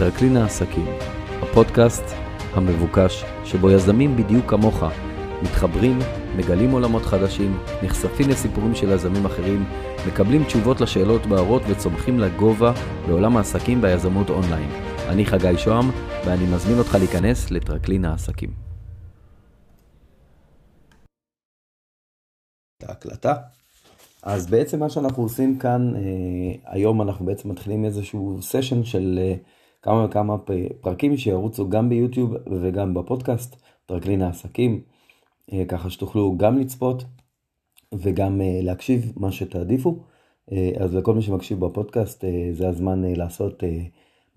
טרקלין העסקים, הפודקאסט המבוקש שבו יזמים בדיוק כמוך מתחברים, מגלים עולמות חדשים, נחשפים לסיפורים של יזמים אחרים, מקבלים תשובות לשאלות בערות וצומחים לגובה בעולם העסקים והיזמות אונליין. אני חגי שוהם, ואני מזמין אותך להיכנס לטרקלין העסקים. ההקלטה. אז בעצם מה שאנחנו עושים כאן, אה, היום אנחנו בעצם מתחילים איזשהו סשן של אה, כמה וכמה פרקים שירוצו גם ביוטיוב וגם בפודקאסט, טרקלין העסקים, אה, ככה שתוכלו גם לצפות וגם אה, להקשיב מה שתעדיפו. אה, אז לכל מי שמקשיב בפודקאסט זה הזמן לעשות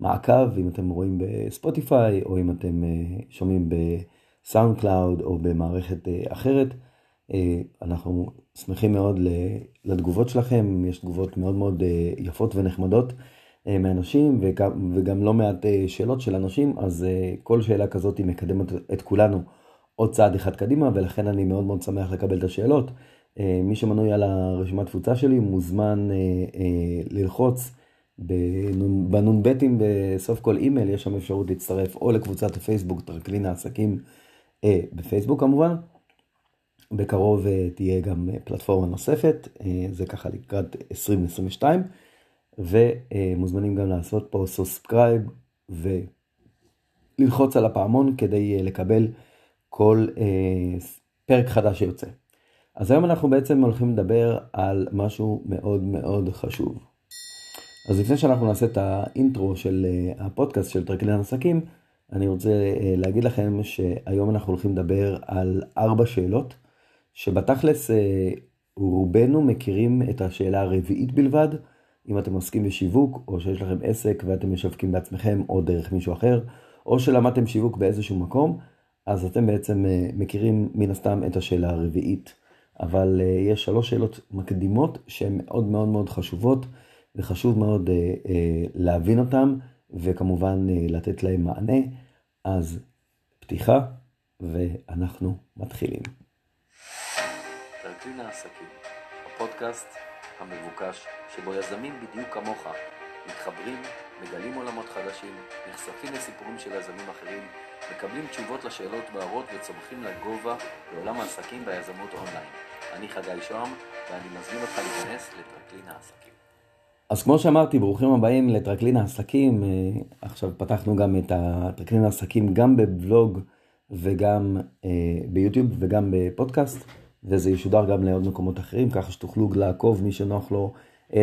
מעקב אם אתם רואים בספוטיפיי או אם אתם שומעים בסאונד קלאוד או במערכת אחרת. אנחנו שמחים מאוד לתגובות שלכם, יש תגובות מאוד מאוד יפות ונחמדות מאנשים וגם, וגם לא מעט שאלות של אנשים, אז כל שאלה כזאת היא מקדמת את כולנו עוד צעד אחד קדימה, ולכן אני מאוד מאוד שמח לקבל את השאלות. מי שמנוי על הרשימת תפוצה שלי מוזמן ללחוץ בנ"בים בסוף כל אימייל, יש שם אפשרות להצטרף או לקבוצת הפייסבוק טרקלין העסקים בפייסבוק כמובן. בקרוב אה, תהיה גם אה, פלטפורמה נוספת, אה, זה ככה לקראת 2022, ומוזמנים גם לעשות פה subscribe וללחוץ על הפעמון כדי לקבל כל פרק חדש שיוצא. אז היום אנחנו בעצם הולכים לדבר על משהו מאוד מאוד חשוב. אז לפני שאנחנו נעשה את האינטרו של הפודקאסט של טרקלין עסקים, אני רוצה להגיד לכם שהיום אנחנו הולכים לדבר על ארבע שאלות שבתכלס אה, רובנו מכירים את השאלה הרביעית בלבד, אם אתם עוסקים בשיווק, או שיש לכם עסק ואתם משווקים בעצמכם או דרך מישהו אחר, או שלמדתם שיווק באיזשהו מקום, אז אתם בעצם אה, מכירים מן הסתם את השאלה הרביעית. אבל אה, יש שלוש שאלות מקדימות שהן מאוד מאוד מאוד חשובות, וחשוב מאוד להבין אותן, וכמובן לתת להן מענה. אז פתיחה, ואנחנו מתחילים. טרקלין העסקים, הפודקאסט המבוקש שבו יזמים בדיוק כמוך מתחברים, מגלים עולמות חדשים, נחשפים לסיפורים של יזמים אחרים, מקבלים תשובות לשאלות בערות וצומחים לגובה בעולם העסקים והיזמות אונליין. אני חגי שוהם ואני מזמין אותך להיכנס לטרקלין העסקים. אז כמו שאמרתי, ברוכים הבאים לטרקלין העסקים. אה, עכשיו פתחנו גם את הטרקלין העסקים גם בבלוג וגם אה, ביוטיוב וגם בפודקאסט. וזה ישודר גם לעוד מקומות אחרים, ככה שתוכלו לעקוב מי שנוח לו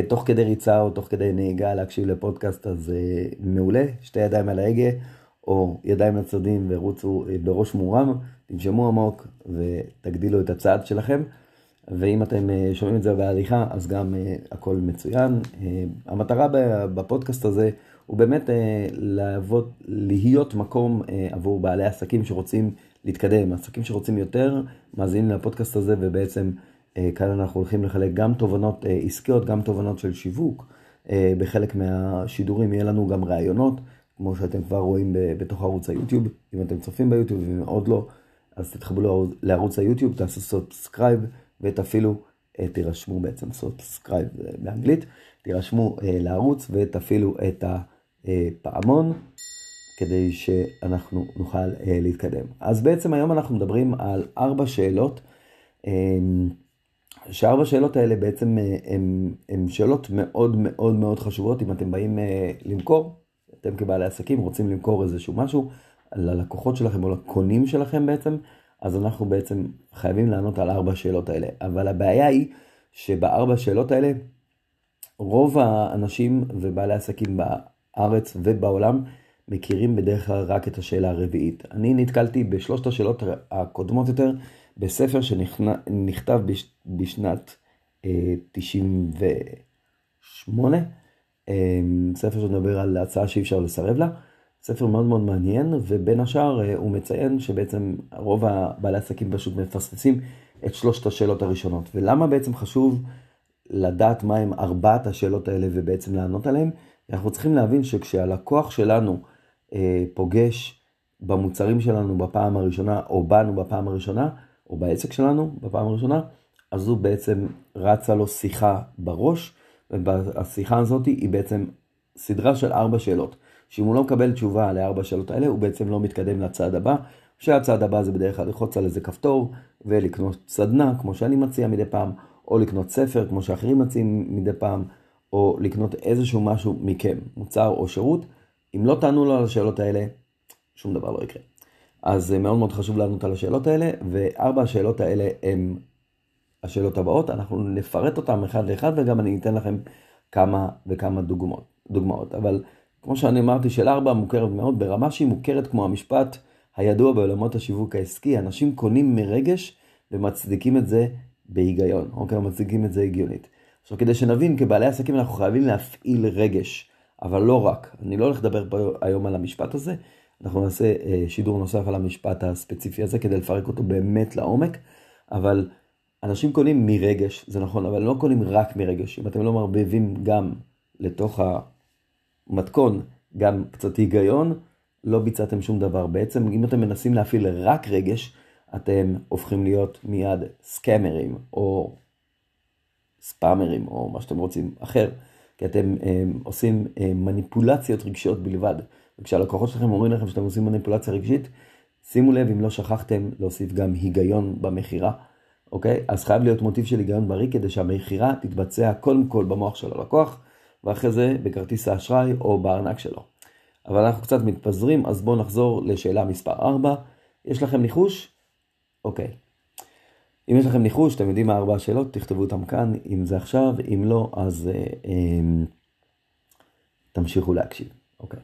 תוך כדי ריצה או תוך כדי נהיגה להקשיב לפודקאסט, אז אה, מעולה, שתי ידיים על ההגה או ידיים לצדדים ורוצו אה, בראש מורם, תנשמו עמוק ותגדילו את הצעד שלכם. ואם אתם שומעים את זה בהליכה, אז גם הכל מצוין. המטרה בפודקאסט הזה הוא באמת לעבוד, להיות מקום עבור בעלי עסקים שרוצים להתקדם, עסקים שרוצים יותר, מאזינים לפודקאסט הזה ובעצם אה, כאן אנחנו הולכים לחלק גם תובנות אה, עסקיות, גם תובנות של שיווק. אה, בחלק מהשידורים יהיה לנו גם ראיונות, כמו שאתם כבר רואים בתוך ערוץ היוטיוב. אם אתם צופים ביוטיוב ואם עוד לא, אז תתחברו לערוץ היוטיוב, תעשו subscribe ותפעילו, תירשמו בעצם subscribe באנגלית, תירשמו לערוץ ותפעילו את הפעמון. כדי שאנחנו נוכל אה, להתקדם. אז בעצם היום אנחנו מדברים על ארבע שאלות, אה, שארבע שאלות האלה בעצם הן אה, שאלות מאוד מאוד מאוד חשובות אם אתם באים אה, למכור, אתם כבעלי עסקים רוצים למכור איזשהו משהו ללקוחות שלכם או לקונים שלכם בעצם, אז אנחנו בעצם חייבים לענות על ארבע שאלות האלה. אבל הבעיה היא שבארבע שאלות האלה רוב האנשים ובעלי עסקים בארץ ובעולם מכירים בדרך כלל רק את השאלה הרביעית. אני נתקלתי בשלושת השאלות הקודמות יותר בספר שנכתב בש, בשנת אה, 98, אה, ספר שמדבר על הצעה שאי אפשר לסרב לה. ספר מאוד מאוד מעניין, ובין השאר אה, הוא מציין שבעצם רוב הבעלי עסקים פשוט מפספסים את שלושת השאלות הראשונות. ולמה בעצם חשוב לדעת מהם ארבעת השאלות האלה ובעצם לענות עליהן? אנחנו צריכים להבין שכשהלקוח שלנו אה, פוגש במוצרים שלנו בפעם הראשונה, או בנו בפעם הראשונה, או בעסק שלנו בפעם הראשונה, אז הוא בעצם רצה לו שיחה בראש, והשיחה הזאת היא בעצם סדרה של ארבע שאלות, שאם הוא לא מקבל תשובה לארבע השאלות האלה, הוא בעצם לא מתקדם לצעד הבא, שהצעד הבא זה בדרך כלל ללחוץ על איזה כפתור ולקנות סדנה, כמו שאני מציע מדי פעם, או לקנות ספר, כמו שאחרים מציעים מדי פעם, או לקנות איזשהו משהו מכם, מוצר או שירות. אם לא תענו לו על השאלות האלה, שום דבר לא יקרה. אז מאוד מאוד חשוב לענות על השאלות האלה, וארבע השאלות האלה הן השאלות הבאות, אנחנו נפרט אותן אחד לאחד וגם אני אתן לכם כמה וכמה דוגמאות. דוגמאות. אבל כמו שאני אמרתי, שאלה ארבע מוכרת מאוד ברמה שהיא מוכרת כמו המשפט הידוע בעולמות השיווק העסקי, אנשים קונים מרגש ומצדיקים את זה בהיגיון, אוקיי? מצדיקים את זה הגיונית. עכשיו כדי שנבין, כבעלי עסקים אנחנו חייבים להפעיל רגש, אבל לא רק. אני לא הולך לדבר פה היום על המשפט הזה, אנחנו נעשה אה, שידור נוסף על המשפט הספציפי הזה כדי לפרק אותו באמת לעומק, אבל אנשים קונים מרגש, זה נכון, אבל לא קונים רק מרגש. אם אתם לא מערבבים גם לתוך המתכון, גם קצת היגיון, לא ביצעתם שום דבר. בעצם, אם אתם מנסים להפעיל רק רגש, אתם הופכים להיות מיד סקמרים, או ספאמרים, או מה שאתם רוצים אחר, כי אתם הם, אה, עושים הם, אה, מניפולציות רגשיות בלבד. וכשהלקוחות שלכם אומרים לכם שאתם עושים מניפולציה רגשית, שימו לב אם לא שכחתם להוסיף גם היגיון במכירה. אוקיי? אז חייב להיות מוטיב של היגיון בריא כדי שהמכירה תתבצע קודם כל במוח של הלקוח, ואחרי זה בכרטיס האשראי או בארנק שלו. אבל אנחנו קצת מתפזרים, אז בואו נחזור לשאלה מספר 4. יש לכם ניחוש? אוקיי. אם יש לכם ניחוש, אתם יודעים מה ארבע השאלות, תכתבו אותם כאן, אם זה עכשיו, אם לא, אז אה, אה, תמשיכו להקשיב, אוקיי.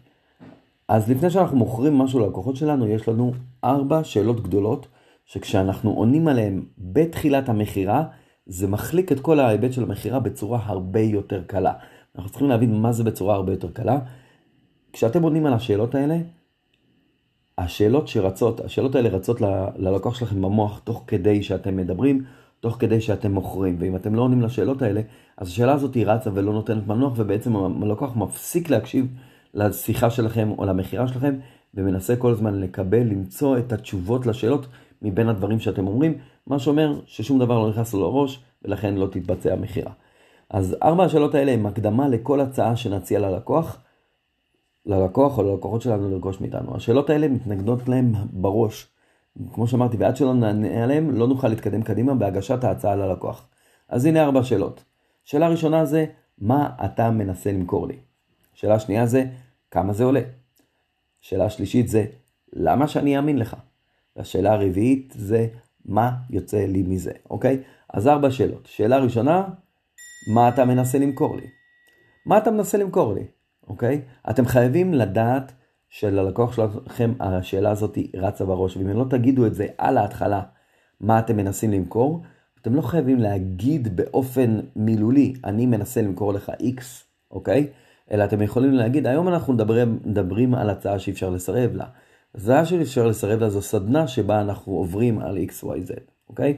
אז לפני שאנחנו מוכרים משהו ללקוחות שלנו, יש לנו ארבע שאלות גדולות שכשאנחנו עונים עליהם בתחילת המכירה, זה מחליק את כל ההיבט של המכירה בצורה הרבה יותר קלה. אנחנו צריכים להבין מה זה בצורה הרבה יותר קלה. כשאתם עונים על השאלות האלה, השאלות שרצות, השאלות האלה רצות ל, ללקוח שלכם במוח תוך כדי שאתם מדברים, תוך כדי שאתם מוכרים. ואם אתם לא עונים לשאלות האלה, אז השאלה הזאת היא רצה ולא נותנת מנוח, ובעצם הלקוח מפסיק להקשיב לשיחה שלכם או למכירה שלכם, ומנסה כל הזמן לקבל, למצוא את התשובות לשאלות מבין הדברים שאתם אומרים, מה שאומר ששום דבר לא נכנס לו לראש ולכן לא תתבצע מכירה. אז ארבע השאלות האלה הן הקדמה לכל הצעה שנציע ללקוח, ללקוח או ללקוחות שלנו לרכוש מאיתנו. השאלות האלה מתנגדות להם בראש. כמו שאמרתי, ועד שלא נענה עליהם, לא נוכל להתקדם קדימה בהגשת ההצעה ללקוח. אז הנה ארבע שאלות. שאלה ראשונה זה, מה אתה מנסה למכור לי? שאלה שנייה זה, כמה זה עולה? שאלה שלישית זה, למה שאני אאמין לך? והשאלה הרביעית זה מה יוצא לי מזה, אוקיי? אז ארבע שאלות. שאלה ראשונה, מה אתה מנסה למכור לי? מה אתה מנסה למכור לי, אוקיי? אתם חייבים לדעת שללקוח שלכם השאלה הזאת רצה בראש, ואם לא תגידו את זה על ההתחלה, מה אתם מנסים למכור, אתם לא חייבים להגיד באופן מילולי, אני מנסה למכור לך X, אוקיי? אלא אתם יכולים להגיד, היום אנחנו מדברים, מדברים על הצעה שאי אפשר לסרב לה. זה היה אפשר לסרב לה זו סדנה שבה אנחנו עוברים על XYZ, אוקיי?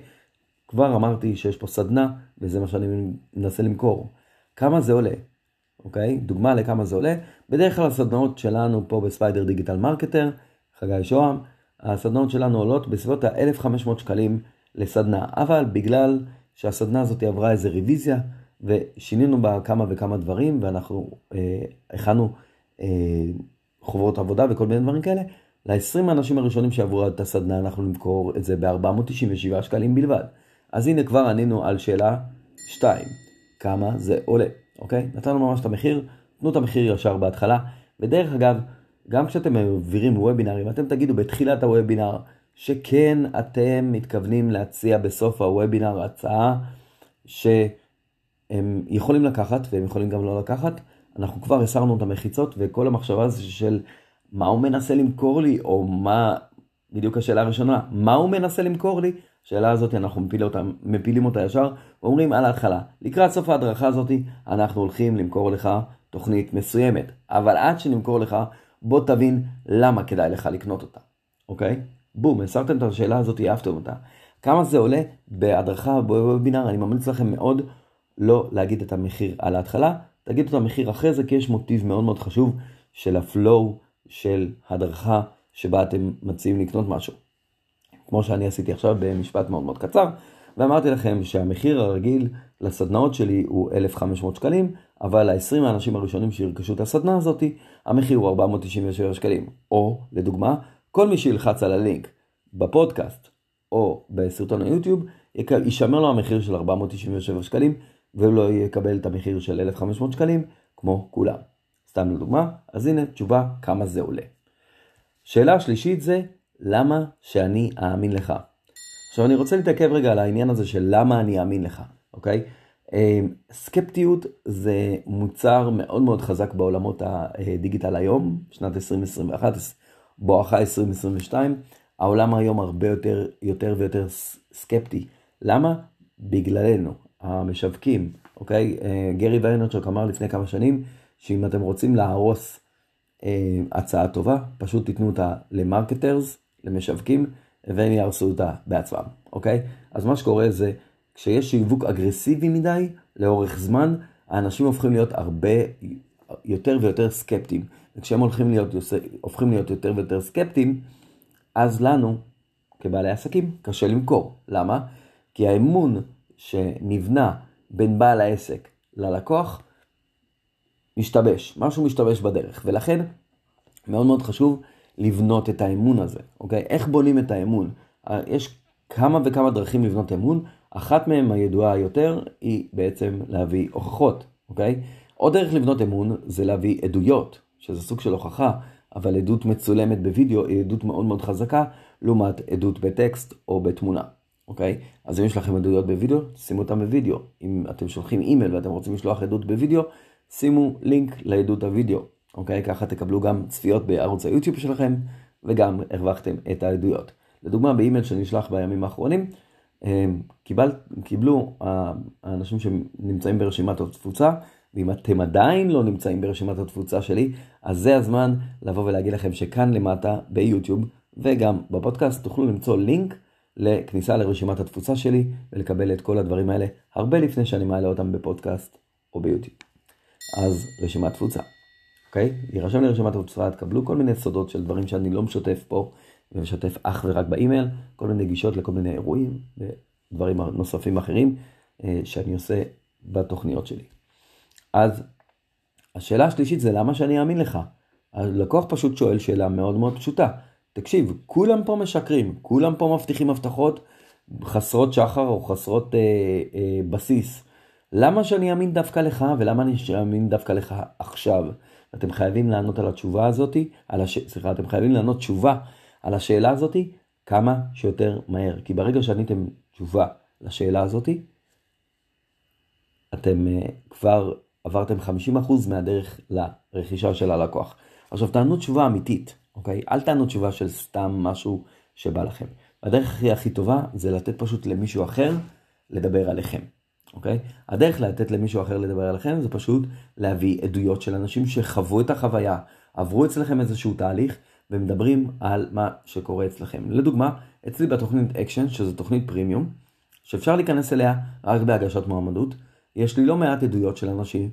כבר אמרתי שיש פה סדנה, וזה מה שאני מנסה למכור. כמה זה עולה, אוקיי? דוגמה לכמה זה עולה. בדרך כלל הסדנאות שלנו פה ב Spider Digital Marketer, חגי שוהם, הסדנאות שלנו עולות בסביבות ה-1500 שקלים לסדנה, אבל בגלל שהסדנה הזאת עברה איזה רוויזיה, ושינינו בה כמה וכמה דברים, ואנחנו אה, הכנו אה, חוברות עבודה וכל מיני דברים כאלה, ל-20 האנשים הראשונים שעברו את הסדנה אנחנו נמכור את זה ב-497 שקלים בלבד. אז הנה כבר ענינו על שאלה 2, כמה זה עולה, אוקיי? נתנו ממש את המחיר, תנו את המחיר ישר בהתחלה. ודרך אגב, גם כשאתם מעבירים וובינרים, אתם תגידו בתחילת הוובינר שכן אתם מתכוונים להציע בסוף הוובינר הצעה שהם יכולים לקחת והם יכולים גם לא לקחת. אנחנו כבר הסרנו את המחיצות וכל המחשבה הזו של מה הוא מנסה למכור לי, או מה, בדיוק השאלה הראשונה, מה הוא מנסה למכור לי? השאלה הזאת אנחנו מפיל אותה, מפילים אותה ישר, ואומרים על ההתחלה, לקראת סוף ההדרכה הזאת אנחנו הולכים למכור לך תוכנית מסוימת, אבל עד שנמכור לך, בוא תבין למה כדאי לך לקנות אותה, אוקיי? בום, הסרתם את השאלה הזאת, אהבתם אותה. כמה זה עולה בהדרכה בוובינר, אני ממליץ לכם מאוד לא להגיד את המחיר על ההתחלה, תגידו את המחיר אחרי זה, כי יש מוטיב מאוד מאוד חשוב של הפלואו של הדרכה שבה אתם מציעים לקנות משהו. כמו שאני עשיתי עכשיו במשפט מאוד מאוד קצר, ואמרתי לכם שהמחיר הרגיל לסדנאות שלי הוא 1,500 שקלים, אבל ה-20 האנשים הראשונים שירכשו את הסדנה הזאתי, המחיר הוא 497 שקלים. או, לדוגמה, כל מי שילחץ על הלינק בפודקאסט או בסרטון היוטיוב, יישמר לו המחיר של 497 שקלים, והוא לא יקבל את המחיר של 1,500 שקלים, כמו כולם. סתם לדוגמה, אז הנה תשובה כמה זה עולה. שאלה שלישית זה, למה שאני אאמין לך? עכשיו אני רוצה להתעכב רגע על העניין הזה של למה אני אאמין לך, אוקיי? אמ, סקפטיות זה מוצר מאוד מאוד חזק בעולמות הדיגיטל היום, שנת 2021, בואכה 2022. העולם היום הרבה יותר, יותר ויותר סקפטי. למה? בגללנו, המשווקים, אוקיי? אה, גרי ויינרצ'וק אמר לפני כמה שנים, שאם אתם רוצים להרוס אה, הצעה טובה, פשוט תיתנו אותה למרקטרס, למשווקים, והם יהרסו אותה בעצמם, אוקיי? אז מה שקורה זה, כשיש שיווק אגרסיבי מדי, לאורך זמן, האנשים הופכים להיות הרבה יותר ויותר סקפטיים. וכשהם הולכים להיות, הופכים להיות יותר ויותר סקפטיים, אז לנו, כבעלי עסקים, קשה למכור. למה? כי האמון שנבנה בין בעל העסק ללקוח, משתבש, משהו משתבש בדרך, ולכן מאוד מאוד חשוב לבנות את האמון הזה, אוקיי? איך בונים את האמון? אה, יש כמה וכמה דרכים לבנות אמון, אחת מהן הידועה יותר היא בעצם להביא הוכחות, אוקיי? עוד דרך לבנות אמון זה להביא עדויות, שזה סוג של הוכחה, אבל עדות מצולמת בווידאו היא עדות מאוד מאוד חזקה, לעומת עדות בטקסט או בתמונה, אוקיי? אז אם יש לכם עדויות בווידאו, שימו אותם בווידאו. אם אתם שולחים אימייל ואתם רוצים לשלוח עדות בווידאו, שימו לינק לעדות הווידאו, אוקיי? ככה תקבלו גם צפיות בערוץ היוטיוב שלכם, וגם הרווחתם את העדויות. לדוגמה, באימייל שנשלח בימים האחרונים, קיבל, קיבלו האנשים שנמצאים ברשימת התפוצה, ואם אתם עדיין לא נמצאים ברשימת התפוצה שלי, אז זה הזמן לבוא ולהגיד לכם שכאן למטה ביוטיוב וגם בפודקאסט תוכלו למצוא לינק לכניסה לרשימת התפוצה שלי ולקבל את כל הדברים האלה הרבה לפני שאני מעלה אותם בפודקאסט או ביוטיוב. אז רשימת תפוצה, אוקיי? להירשם לרשימת התפוצה, תקבלו כל מיני סודות של דברים שאני לא משתף פה ומשתף אך ורק באימייל, כל מיני גישות לכל מיני אירועים ודברים נוספים אחרים אה, שאני עושה בתוכניות שלי. אז השאלה השלישית זה למה שאני אאמין לך? הלקוח פשוט שואל שאלה מאוד מאוד פשוטה. תקשיב, כולם פה משקרים, כולם פה מבטיחים הבטחות חסרות שחר או חסרות אה, אה, בסיס. למה שאני אאמין דווקא לך ולמה אני אאמין דווקא לך עכשיו? אתם חייבים לענות על התשובה הזאתי, על הש... סליחה, אתם חייבים לענות תשובה על השאלה הזאתי כמה שיותר מהר. כי ברגע שעניתם תשובה לשאלה הזאתי, אתם uh, כבר עברתם 50% מהדרך לרכישה של הלקוח. עכשיו תענו תשובה אמיתית, אוקיי? אל תענו תשובה של סתם משהו שבא לכם. הדרך הכי הכי טובה זה לתת פשוט למישהו אחר לדבר עליכם, אוקיי? הדרך לתת למישהו אחר לדבר עליכם זה פשוט להביא עדויות של אנשים שחוו את החוויה, עברו אצלכם איזשהו תהליך ומדברים על מה שקורה אצלכם. לדוגמה, אצלי בתוכנית אקשן, שזו תוכנית פרימיום, שאפשר להיכנס אליה רק בהגשת מועמדות, יש לי לא מעט עדויות של אנשים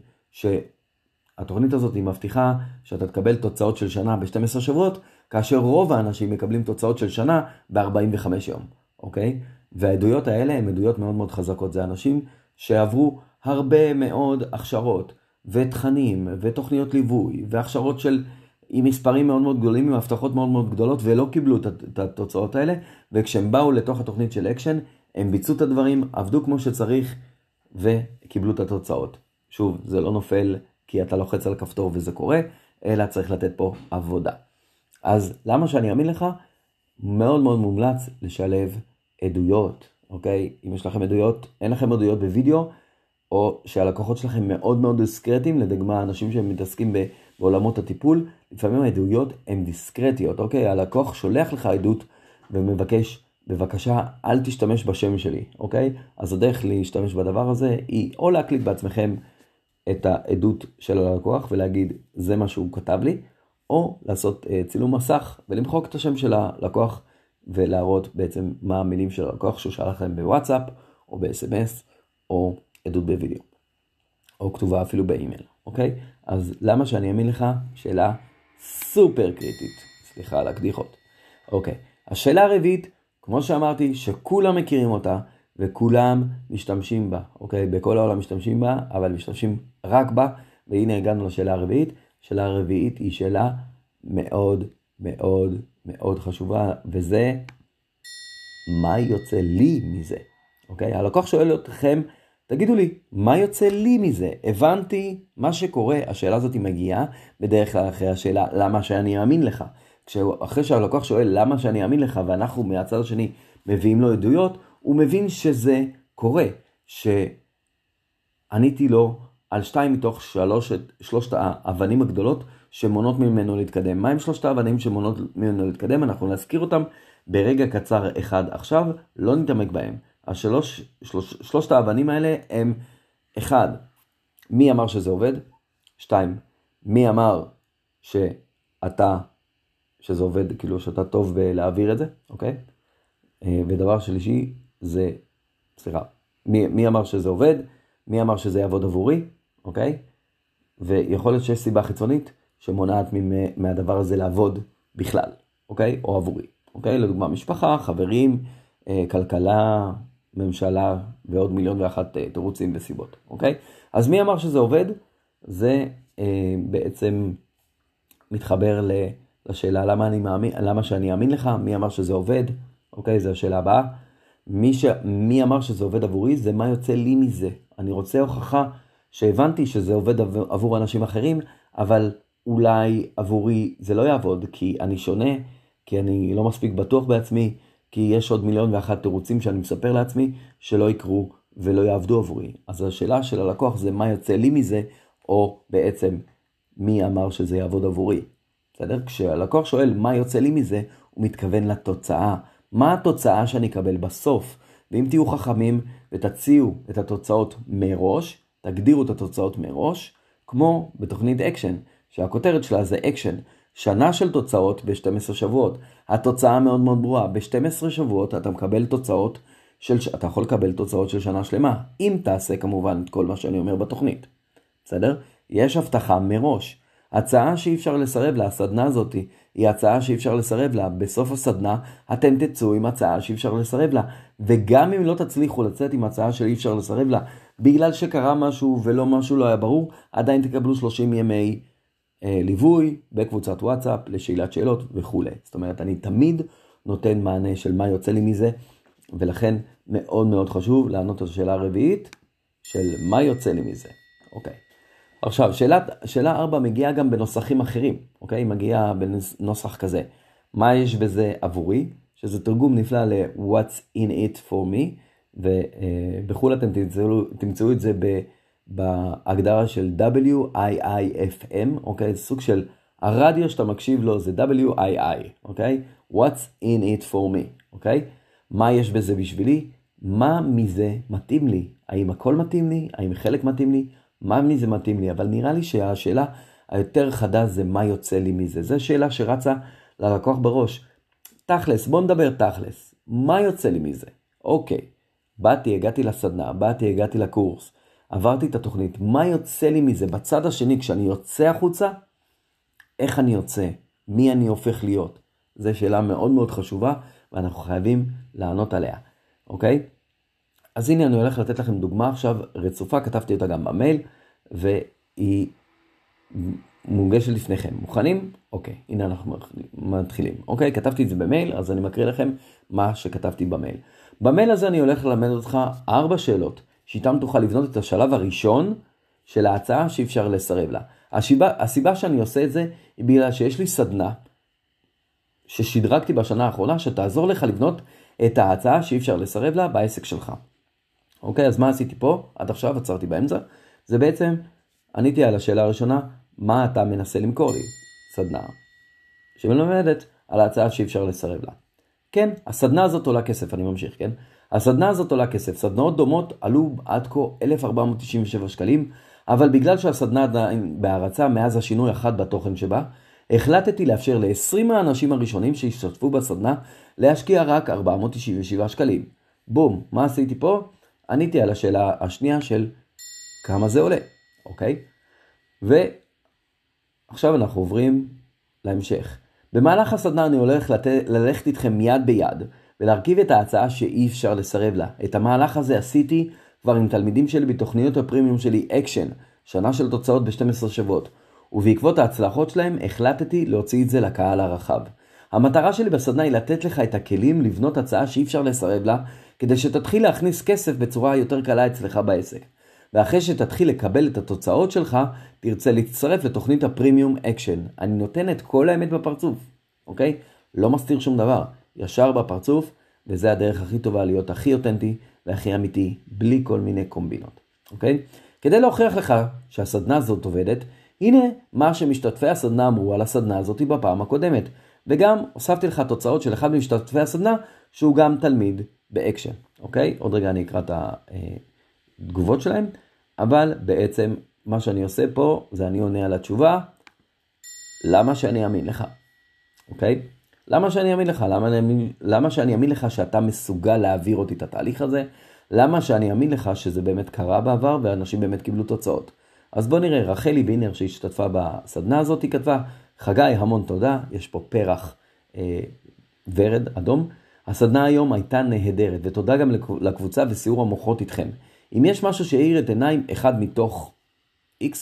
שהתוכנית הזאת היא מבטיחה שאתה תקבל תוצאות של שנה ב-12 שבועות, כאשר רוב האנשים מקבלים תוצאות של שנה ב-45 יום, אוקיי? והעדויות האלה הן עדויות מאוד מאוד חזקות. זה אנשים שעברו הרבה מאוד הכשרות ותכנים ותוכניות ליווי והכשרות של... עם מספרים מאוד מאוד גדולים, עם הבטחות מאוד מאוד גדולות, ולא קיבלו את התוצאות האלה, וכשהם באו לתוך התוכנית של אקשן, הם ביצעו את הדברים, עבדו כמו שצריך, וקיבלו את התוצאות. שוב, זה לא נופל כי אתה לוחץ על כפתור וזה קורה, אלא צריך לתת פה עבודה. אז למה שאני אאמין לך? מאוד מאוד מומלץ לשלב עדויות, אוקיי? אם יש לכם עדויות, אין לכם עדויות בווידאו, או שהלקוחות שלכם מאוד מאוד דיסקרטיים, לדוגמה אנשים שמתעסקים בעולמות הטיפול, לפעמים העדויות הן דיסקרטיות, אוקיי? הלקוח שולח לך עדות ומבקש בבקשה אל תשתמש בשם שלי, אוקיי? אז הדרך להשתמש בדבר הזה היא או להקליט בעצמכם את העדות של הלקוח ולהגיד זה מה שהוא כתב לי, או לעשות uh, צילום מסך ולמחוק את השם של הלקוח ולהראות בעצם מה המילים של הלקוח שהוא שלח לכם בוואטסאפ או ב-SMS או עדות בווידאו, או כתובה אפילו באימייל, אוקיי? אז למה שאני אאמין לך? שאלה סופר קריטית, סליחה על הקדיחות. אוקיי, השאלה הרביעית כמו שאמרתי, שכולם מכירים אותה, וכולם משתמשים בה, אוקיי? בכל העולם משתמשים בה, אבל משתמשים רק בה, והנה הגענו לשאלה הרביעית. שאלה הרביעית היא שאלה מאוד מאוד מאוד חשובה, וזה מה יוצא לי מזה, אוקיי? הלקוח שואל אתכם, תגידו לי, מה יוצא לי מזה? הבנתי מה שקורה, השאלה הזאת מגיעה בדרך כלל אחרי השאלה למה שאני אאמין לך. אחרי שהלקוח שואל למה שאני אאמין לך ואנחנו מהצד השני מביאים לו עדויות, הוא מבין שזה קורה, שעניתי לו על שתיים מתוך שלוש, שלושת האבנים הגדולות שמונות ממנו להתקדם. מהם שלושת האבנים שמונות ממנו להתקדם? אנחנו נזכיר אותם ברגע קצר אחד עכשיו, לא נתעמק בהם. השלוש, שלוש, שלושת האבנים האלה הם אחד, מי אמר שזה עובד? שתיים, מי אמר שאתה, שזה עובד, כאילו שאתה טוב בלהעביר את זה, אוקיי? אה, ודבר שלישי זה, סליחה, מי, מי אמר שזה עובד? מי אמר שזה יעבוד עבורי, אוקיי? ויכול להיות שיש סיבה חיצונית שמונעת מהדבר הזה לעבוד בכלל, אוקיי? או עבורי, אוקיי? לדוגמה משפחה, חברים, אה, כלכלה, ממשלה ועוד מיליון ואחת אה, תירוצים וסיבות, אוקיי? אז מי אמר שזה עובד? זה אה, בעצם מתחבר לשאלה למה, אני מאמין, למה שאני אאמין לך, מי אמר שזה עובד, אוקיי? זו השאלה הבאה. מי, ש... מי אמר שזה עובד עבורי, זה מה יוצא לי מזה. אני רוצה הוכחה שהבנתי שזה עובד עבור אנשים אחרים, אבל אולי עבורי זה לא יעבוד, כי אני שונה, כי אני לא מספיק בטוח בעצמי, כי יש עוד מיליון ואחת תירוצים שאני מספר לעצמי שלא יקרו ולא יעבדו עבורי. אז השאלה של הלקוח זה מה יוצא לי מזה, או בעצם מי אמר שזה יעבוד עבורי. בסדר? כשהלקוח שואל מה יוצא לי מזה, הוא מתכוון לתוצאה. מה התוצאה שאני אקבל בסוף? ואם תהיו חכמים ותציעו את התוצאות מראש, תגדירו את התוצאות מראש, כמו בתוכנית אקשן, שהכותרת שלה זה אקשן, שנה של תוצאות ב-12 שבועות. התוצאה מאוד מאוד ברורה, ב-12 שבועות אתה מקבל תוצאות של, אתה יכול לקבל תוצאות של שנה שלמה, אם תעשה כמובן את כל מה שאני אומר בתוכנית. בסדר? יש הבטחה מראש. הצעה שאי אפשר לסרב לה, הסדנה הזאת היא הצעה שאי אפשר לסרב לה. בסוף הסדנה אתם תצאו עם הצעה שאי אפשר לסרב לה. וגם אם לא תצליחו לצאת עם הצעה שאי אפשר לסרב לה, בגלל שקרה משהו ולא משהו לא היה ברור, עדיין תקבלו 30 ימי אה, ליווי בקבוצת וואטסאפ לשאלת שאלות וכולי. זאת אומרת, אני תמיד נותן מענה של מה יוצא לי מזה, ולכן מאוד מאוד חשוב לענות על השאלה הרביעית של מה יוצא לי מזה. אוקיי. עכשיו, שאלה, שאלה ארבע מגיעה גם בנוסחים אחרים, אוקיי? היא מגיעה בנוסח כזה. מה יש בזה עבורי? שזה תרגום נפלא ל-What's in it for me, ובחו"ל אתם תמצאו, תמצאו את זה בהגדרה של WIIFM, אוקיי? סוג של הרדיו שאתה מקשיב לו זה WII, אוקיי? What's in it for me, אוקיי? מה יש בזה בשבילי? מה מזה מתאים לי? האם הכל מתאים לי? האם חלק מתאים לי? מה מזה מתאים לי? אבל נראה לי שהשאלה היותר חדה זה מה יוצא לי מזה. זו שאלה שרצה ללקוח בראש. תכלס, בוא נדבר תכלס. מה יוצא לי מזה? אוקיי, באתי, הגעתי לסדנה, באתי, הגעתי לקורס, עברתי את התוכנית, מה יוצא לי מזה? בצד השני, כשאני יוצא החוצה, איך אני יוצא? מי אני הופך להיות? זו שאלה מאוד מאוד חשובה, ואנחנו חייבים לענות עליה, אוקיי? אז הנה אני הולך לתת לכם דוגמה עכשיו רצופה, כתבתי אותה גם במייל, והיא מוגשת לפניכם. מוכנים? אוקיי, הנה אנחנו מתחילים. אוקיי, כתבתי את זה במייל, אז אני מקריא לכם מה שכתבתי במייל. במייל הזה אני הולך ללמד אותך ארבע שאלות, שאיתן תוכל לבנות את השלב הראשון של ההצעה שאי אפשר לסרב לה. הסיבה, הסיבה שאני עושה את זה היא בגלל שיש לי סדנה ששדרגתי בשנה האחרונה שתעזור לך לבנות את ההצעה שאי אפשר לסרב לה בעסק שלך. אוקיי, אז מה עשיתי פה? עד עכשיו עצרתי באמצע. זה בעצם, עניתי על השאלה הראשונה, מה אתה מנסה למכור לי? סדנה שמלמדת על ההצעה שאי אפשר לסרב לה. כן, הסדנה הזאת עולה כסף, אני ממשיך, כן? הסדנה הזאת עולה כסף. סדנאות דומות עלו עד כה 1,497 שקלים, אבל בגלל שהסדנה עדיין בהרצה מאז השינוי אחד בתוכן שבה, החלטתי לאפשר ל-20 האנשים הראשונים שהשתתפו בסדנה להשקיע רק 497 שקלים. בום, מה עשיתי פה? עניתי על השאלה השנייה של כמה זה עולה, אוקיי? ועכשיו אנחנו עוברים להמשך. במהלך הסדנה אני הולך לת... ללכת איתכם יד ביד ולהרכיב את ההצעה שאי אפשר לסרב לה. את המהלך הזה עשיתי כבר עם תלמידים שלי בתוכניות הפרימיום שלי אקשן, שנה של תוצאות ב-12 שבועות, ובעקבות ההצלחות שלהם החלטתי להוציא את זה לקהל הרחב. המטרה שלי בסדנה היא לתת לך את הכלים לבנות הצעה שאי אפשר לסרב לה, כדי שתתחיל להכניס כסף בצורה יותר קלה אצלך בעסק. ואחרי שתתחיל לקבל את התוצאות שלך, תרצה להצטרף לתוכנית הפרימיום אקשן. אני נותן את כל האמת בפרצוף, אוקיי? לא מסתיר שום דבר, ישר בפרצוף, וזה הדרך הכי טובה להיות הכי אותנטי והכי אמיתי, בלי כל מיני קומבינות, אוקיי? כדי להוכיח לך שהסדנה הזאת עובדת, הנה מה שמשתתפי הסדנה אמרו על הסדנה הזאת בפעם הקודמת. וגם הוספתי לך תוצאות של אחד ממשתתפי הסדנה, שהוא גם תלמיד באקשן, אוקיי? עוד רגע אני אקרא את התגובות שלהם, אבל בעצם מה שאני עושה פה, זה אני עונה על התשובה, למה שאני אאמין לך, אוקיי? למה שאני אאמין לך? למה, למה שאני אאמין לך שאתה מסוגל להעביר אותי את התהליך הזה? למה שאני אאמין לך שזה באמת קרה בעבר ואנשים באמת קיבלו תוצאות? אז בוא נראה, רחלי וינר שהשתתפה בסדנה הזאת, היא כתבה, חגי, המון תודה, יש פה פרח אה, ורד אדום. הסדנה היום הייתה נהדרת, ותודה גם לקבוצה וסיור המוחות איתכם. אם יש משהו שהאיר את עיניים אחד מתוך X,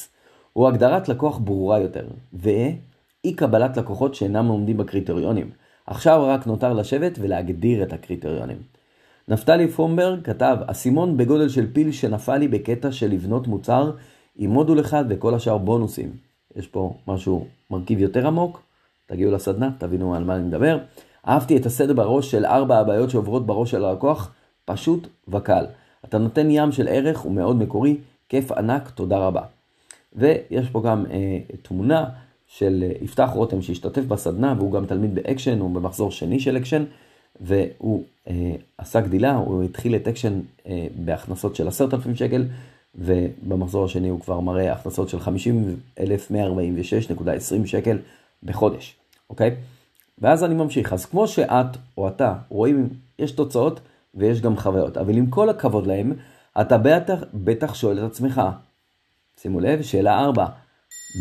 הוא הגדרת לקוח ברורה יותר, ואי קבלת לקוחות שאינם עומדים בקריטריונים. עכשיו רק נותר לשבת ולהגדיר את הקריטריונים. נפתלי פומברג כתב, אסימון בגודל של פיל שנפל לי בקטע של לבנות מוצר עם מודול אחד וכל השאר בונוסים. יש פה משהו, מרכיב יותר עמוק, תגיעו לסדנה, תבינו על מה אני מדבר. אהבתי את הסדר בראש של ארבע הבעיות שעוברות בראש של הלקוח, פשוט וקל. אתה נותן ים של ערך, הוא מאוד מקורי, כיף ענק, תודה רבה. ויש פה גם אה, תמונה של אה, יפתח רותם שהשתתף בסדנה, והוא גם תלמיד באקשן, הוא במחזור שני של אקשן, והוא אה, עשה גדילה, הוא התחיל את אקשן אה, בהכנסות של עשרת אלפים שקל, ובמחזור השני הוא כבר מראה הכנסות של 50,146.20 שקל בחודש, אוקיי? ואז אני ממשיך. אז כמו שאת או אתה רואים, יש תוצאות ויש גם חוויות, אבל עם כל הכבוד להם, אתה בטח, בטח שואל את עצמך, שימו לב, שאלה 4,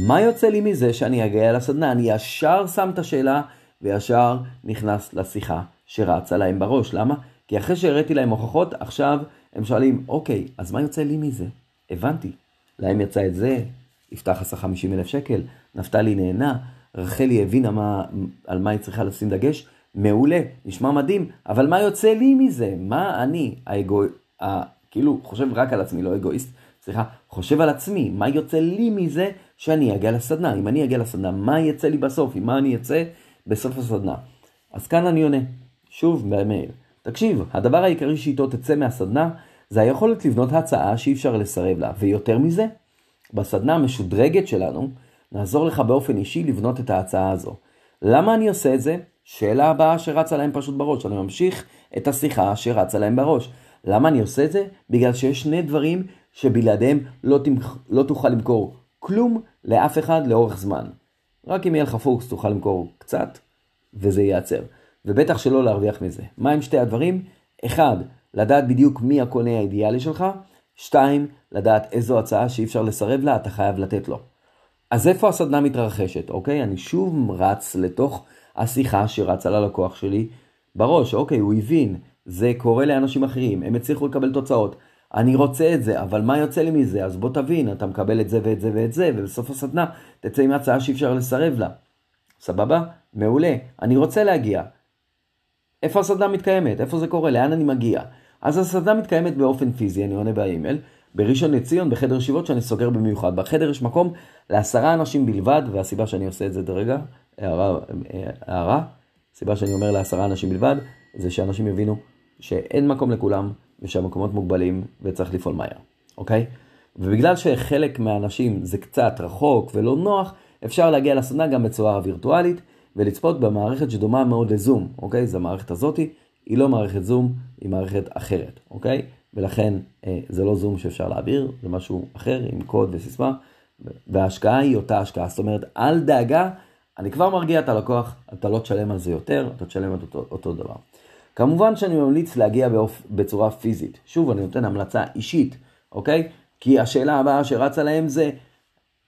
מה יוצא לי מזה שאני אגיע לסדנה? אני ישר שם את השאלה וישר נכנס לשיחה שרצה להם בראש. למה? כי אחרי שהראיתי להם הוכחות, עכשיו הם שואלים, אוקיי, אז מה יוצא לי מזה? הבנתי. להם יצא את זה, יפתח עשה 50 אלף שקל, נפתלי נהנה, רחלי הבינה מה, על מה היא צריכה לשים דגש, מעולה, נשמע מדהים, אבל מה יוצא לי מזה? מה אני, האגו... ה... כאילו, חושב רק על עצמי, לא אגואיסט, סליחה, חושב על עצמי, מה יוצא לי מזה שאני אגיע לסדנה? אם אני אגיע לסדנה, מה יצא לי בסוף? עם מה אני אצא בסוף הסדנה? אז כאן אני עונה, שוב במייל. תקשיב, הדבר העיקרי שאיתו תצא מהסדנה זה היכולת לבנות הצעה שאי אפשר לסרב לה, ויותר מזה, בסדנה המשודרגת שלנו, נעזור לך באופן אישי לבנות את ההצעה הזו. למה אני עושה את זה? שאלה הבאה שרצה להם פשוט בראש, אני ממשיך את השיחה שרצה להם בראש. למה אני עושה את זה? בגלל שיש שני דברים שבלעדיהם לא, תמח... לא תוכל למכור כלום לאף אחד לאורך זמן. רק אם יהיה לך פוקס תוכל למכור קצת, וזה ייעצר. ובטח שלא להרוויח מזה. מה הם שתי הדברים? אחד, לדעת בדיוק מי הקונה האידיאלי שלך. שתיים, לדעת איזו הצעה שאי אפשר לסרב לה, אתה חייב לתת לו. אז איפה הסדנה מתרחשת, אוקיי? אני שוב רץ לתוך השיחה שרצה ללקוח שלי בראש, אוקיי, הוא הבין, זה קורה לאנשים אחרים, הם הצליחו לקבל תוצאות. אני רוצה את זה, אבל מה יוצא לי מזה? אז בוא תבין, אתה מקבל את זה ואת זה ואת זה, ובסוף הסדנה תצא עם הצעה שאי אפשר לסרב לה. סבבה? מעולה. אני רוצה להגיע. איפה הסדנה מתקיימת? איפה זה קורה? לאן אני מגיע? אז הסדנה מתקיימת באופן פיזי, אני עונה באימייל, בראשון לציון, בחדר ישיבות שאני סוגר במיוחד. בחדר יש מקום לעשרה אנשים בלבד, והסיבה שאני עושה את זה דרגע, הערה, הערה, הסיבה שאני אומר לעשרה אנשים בלבד, זה שאנשים יבינו שאין מקום לכולם, ושהמקומות מוגבלים, וצריך לפעול מהר, אוקיי? ובגלל שחלק מהאנשים זה קצת רחוק ולא נוח, אפשר להגיע לסדנה גם בצורה וירטואלית, ולצפות במערכת שדומה מאוד לזום, אוקיי? זו המערכת הזאתי, היא לא מערכת זום, היא מערכת אחרת, אוקיי? ולכן אה, זה לא זום שאפשר להעביר, זה משהו אחר עם קוד וסיסמה, וההשקעה היא אותה השקעה. זאת אומרת, אל דאגה, אני כבר מרגיע את הלקוח, אתה לא תשלם על זה יותר, אתה תשלם את אותו, אותו דבר. כמובן שאני ממליץ להגיע באופ... בצורה פיזית. שוב, אני נותן המלצה אישית, אוקיי? כי השאלה הבאה שרצה להם זה,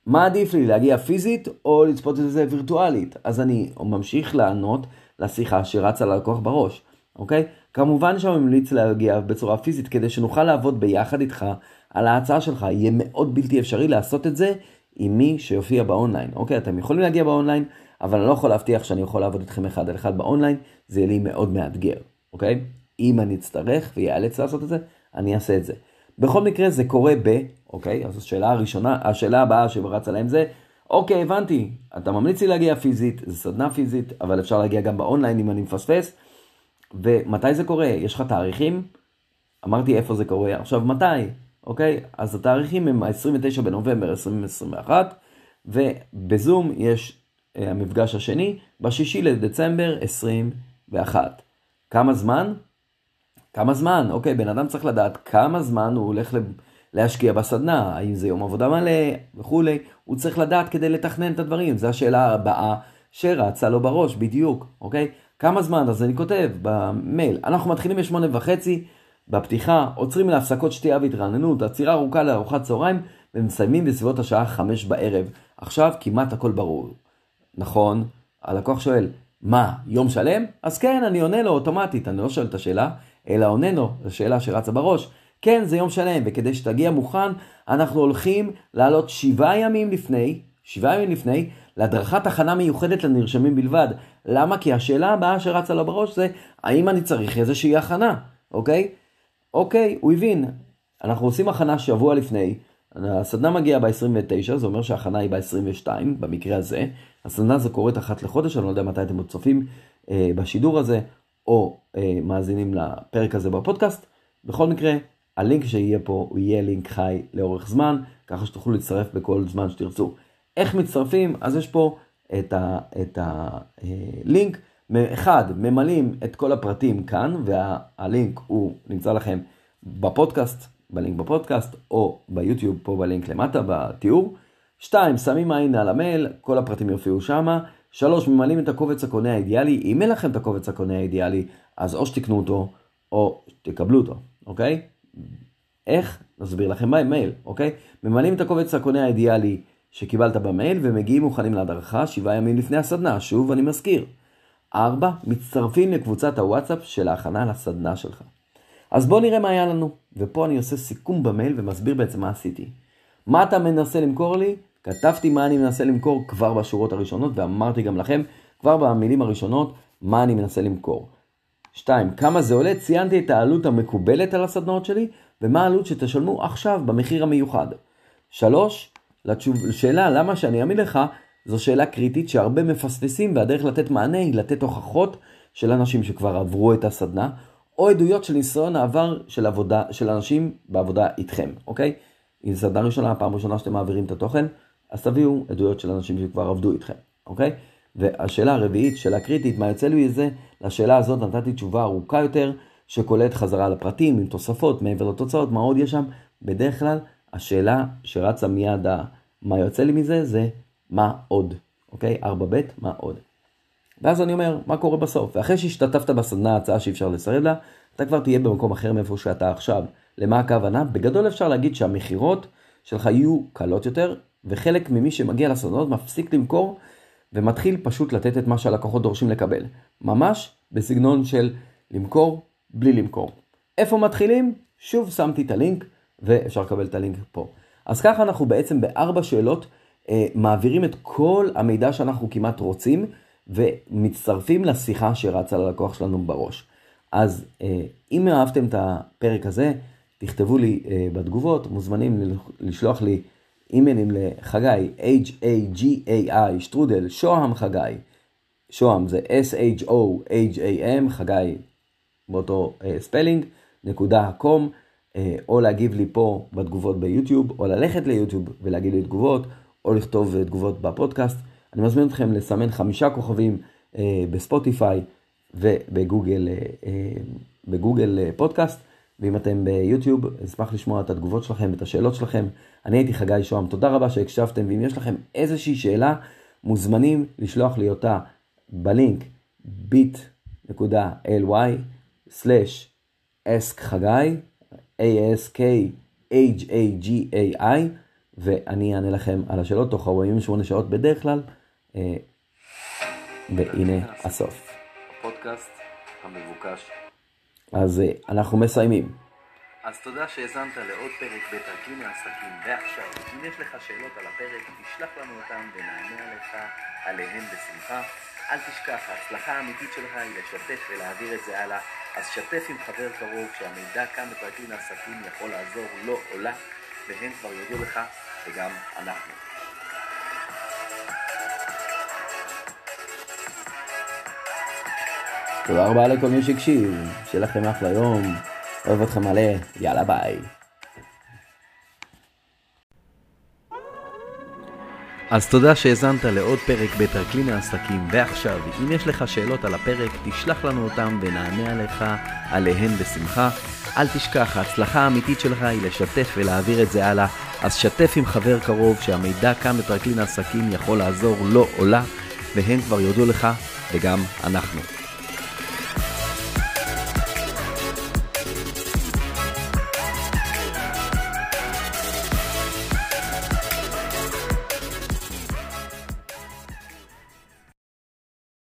מה עדיף לי, להגיע פיזית או לצפות את זה וירטואלית? אז אני ממשיך לענות לשיחה שרצה ללקוח בראש. אוקיי? כמובן שאני ממליץ להגיע בצורה פיזית כדי שנוכל לעבוד ביחד איתך על ההצעה שלך. יהיה מאוד בלתי אפשרי לעשות את זה עם מי שיופיע באונליין. אוקיי, אתם יכולים להגיע באונליין, אבל אני לא יכול להבטיח שאני יכול לעבוד איתכם אחד על אחד באונליין, זה יהיה לי מאוד מאתגר, אוקיי? אם אני אצטרך ויאלץ לעשות את זה, אני אעשה את זה. בכל מקרה זה קורה ב, אוקיי? אז השאלה הראשונה, השאלה הבאה שרצה להם זה, אוקיי, הבנתי, אתה ממליץ לי להגיע פיזית, זה סדנה פיזית, אבל אפשר להגיע גם באונליין אם אני מפספס. ומתי זה קורה? יש לך תאריכים? אמרתי איפה זה קורה, עכשיו מתי? אוקיי? אז התאריכים הם ה-29 בנובמבר 2021, ובזום יש אה, המפגש השני בשישי לדצמבר 21. כמה זמן? כמה זמן? אוקיי, בן אדם צריך לדעת כמה זמן הוא הולך להשקיע בסדנה, האם זה יום עבודה מלא וכולי, הוא צריך לדעת כדי לתכנן את הדברים, זו השאלה הבאה שרצה לו בראש, בדיוק, אוקיי? כמה זמן? אז אני כותב במייל, אנחנו מתחילים בשמונה וחצי, בפתיחה, עוצרים להפסקות שתייה והתרעננות, עצירה ארוכה לארוחת צהריים, ומסיימים בסביבות השעה חמש בערב. עכשיו כמעט הכל ברור. נכון, הלקוח שואל, מה, יום שלם? אז כן, אני עונה לו אוטומטית, אני לא שואל את השאלה, אלא עונה לו, זו שאלה שרצה בראש. כן, זה יום שלם, וכדי שתגיע מוכן, אנחנו הולכים לעלות שבעה ימים לפני, שבעה ימים לפני, להדרכת הכנה מיוחדת לנרשמים בלבד. למה? כי השאלה הבאה שרצה לו בראש זה, האם אני צריך איזושהי הכנה, אוקיי? אוקיי, הוא הבין. אנחנו עושים הכנה שבוע לפני, הסדנה מגיעה ב-29, זה אומר שההכנה היא ב-22, במקרה הזה. הסדנה הזו קורית אחת לחודש, אני לא יודע מתי אתם עוד צופים אה, בשידור הזה, או אה, מאזינים לפרק הזה בפודקאסט. בכל מקרה, הלינק שיהיה פה הוא יהיה לינק חי לאורך זמן, ככה שתוכלו להצטרף בכל זמן שתרצו. איך מצטרפים? אז יש פה את הלינק. אה, אחד, ממלאים את כל הפרטים כאן, והלינק הוא נמצא לכם בפודקאסט, בלינק בפודקאסט, או ביוטיוב פה בלינק למטה בתיאור. שתיים, שמים עין על המייל, כל הפרטים יופיעו שמה. שלוש, ממלאים את הקובץ הקונה האידיאלי. אם אין לכם את הקובץ הקונה האידיאלי, אז או שתקנו אותו, או תקבלו אותו, אוקיי? איך? נסביר לכם במייל, אוקיי? ממלאים את הקובץ הקונה האידיאלי שקיבלת במייל ומגיעים מוכנים להדרכה שבעה ימים לפני הסדנה. שוב, אני מזכיר. ארבע, מצטרפים לקבוצת הוואטסאפ של ההכנה לסדנה שלך. אז בואו נראה מה היה לנו. ופה אני עושה סיכום במייל ומסביר בעצם מה עשיתי. מה אתה מנסה למכור לי? כתבתי מה אני מנסה למכור כבר בשורות הראשונות ואמרתי גם לכם כבר במילים הראשונות מה אני מנסה למכור. 2. כמה זה עולה? ציינתי את העלות המקובלת על הסדנאות שלי ומה העלות שתשלמו עכשיו במחיר המיוחד. 3. לשאלה למה שאני אאמין לך זו שאלה קריטית שהרבה מפספסים והדרך לתת מענה היא לתת הוכחות של אנשים שכבר עברו את הסדנה או עדויות של ניסיון העבר של עבודה, של אנשים בעבודה איתכם, אוקיי? אם זו סדנה ראשונה, פעם ראשונה שאתם מעבירים את התוכן, אז תביאו עדויות של אנשים שכבר עבדו איתכם, אוקיי? והשאלה הרביעית, שאלה קריטית, מה יוצא לי זה, לשאלה הזאת נתתי תשובה ארוכה יותר, שכוללת חזרה לפרטים, עם תוספות, מעבר לתוצאות, מה עוד יש שם? בדרך כלל, השאלה שרצה מיד, מה יוצא לי מזה, זה מה עוד, אוקיי? 4ב', מה עוד. ואז אני אומר, מה קורה בסוף? ואחרי שהשתתפת בסדנה הצעה שאי אפשר לסרב לה, אתה כבר תהיה במקום אחר מאיפה שאתה עכשיו. למה הכוונה? בגדול אפשר להגיד שהמכירות שלך יהיו קלות יותר, וחלק ממי שמגיע לסדנות מפסיק למכור ומתחיל פשוט לתת את מה שהלקוחות דורשים לקבל. ממש בסגנון של למכור בלי למכור. איפה מתחילים? שוב שמתי את הלינק ואפשר לקבל את הלינק פה. אז ככה אנחנו בעצם בארבע שאלות אה, מעבירים את כל המידע שאנחנו כמעט רוצים ומצטרפים לשיחה שרצה ללקוח שלנו בראש. אז אה, אם אהבתם את הפרק הזה, תכתבו לי אה, בתגובות, מוזמנים לשלוח לי אימיילים לחגי, H-A-G-A-I, שטרודל, שוהם חגי. שוהם זה S-H-O-H-A-M, חגי באותו spelling, נקודה com, או להגיב לי פה בתגובות ביוטיוב, או ללכת ליוטיוב ולהגיד לי תגובות, או לכתוב תגובות בפודקאסט. אני מזמין אתכם לסמן חמישה כוכבים אה, בספוטיפיי ובגוגל אה, אה, בגוגל אה, פודקאסט, ואם אתם ביוטיוב, אשמח לשמוע את התגובות שלכם ואת השאלות שלכם. אני הייתי חגי שוהם, תודה רבה שהקשבתם, ואם יש לכם איזושהי שאלה, מוזמנים לשלוח לי אותה בלינק bit.ly/ask חגי, a-s-k-h-a-g-a-i, ואני אענה לכם על השאלות תוך 48 שעות בדרך כלל. אה, והנה הסוף. פודקאסט המבוקש אז אה, אנחנו מסיימים. אז תודה שהאזנת לעוד פרק בתרגיל העסקים, ועכשיו, אם יש לך שאלות על הפרק, תשלח לנו אותן ונענה עליך עליהן בשמחה. אל תשכח, ההצלחה האמיתית שלך היא לשתף ולהעביר את זה הלאה, אז שתף עם חבר קרוב שהמידע כאן בתרגיל העסקים יכול לעזור לו או לה, והם כבר יודו לך, וגם אנחנו. תודה רבה לכל מי שהקשיב, שיהיה לכם אחלה יום, אוהב אתכם מלא, יאללה ביי. אז תודה שהאזנת לעוד פרק בטרקלין העסקים, ועכשיו, אם יש לך שאלות על הפרק, תשלח לנו אותם ונענה עליך עליהן בשמחה. אל תשכח, ההצלחה האמיתית שלך היא לשתף ולהעביר את זה הלאה, אז שתף עם חבר קרוב שהמידע כאן בטרקלין העסקים יכול לעזור לו או לה, והם כבר יודו לך, וגם אנחנו.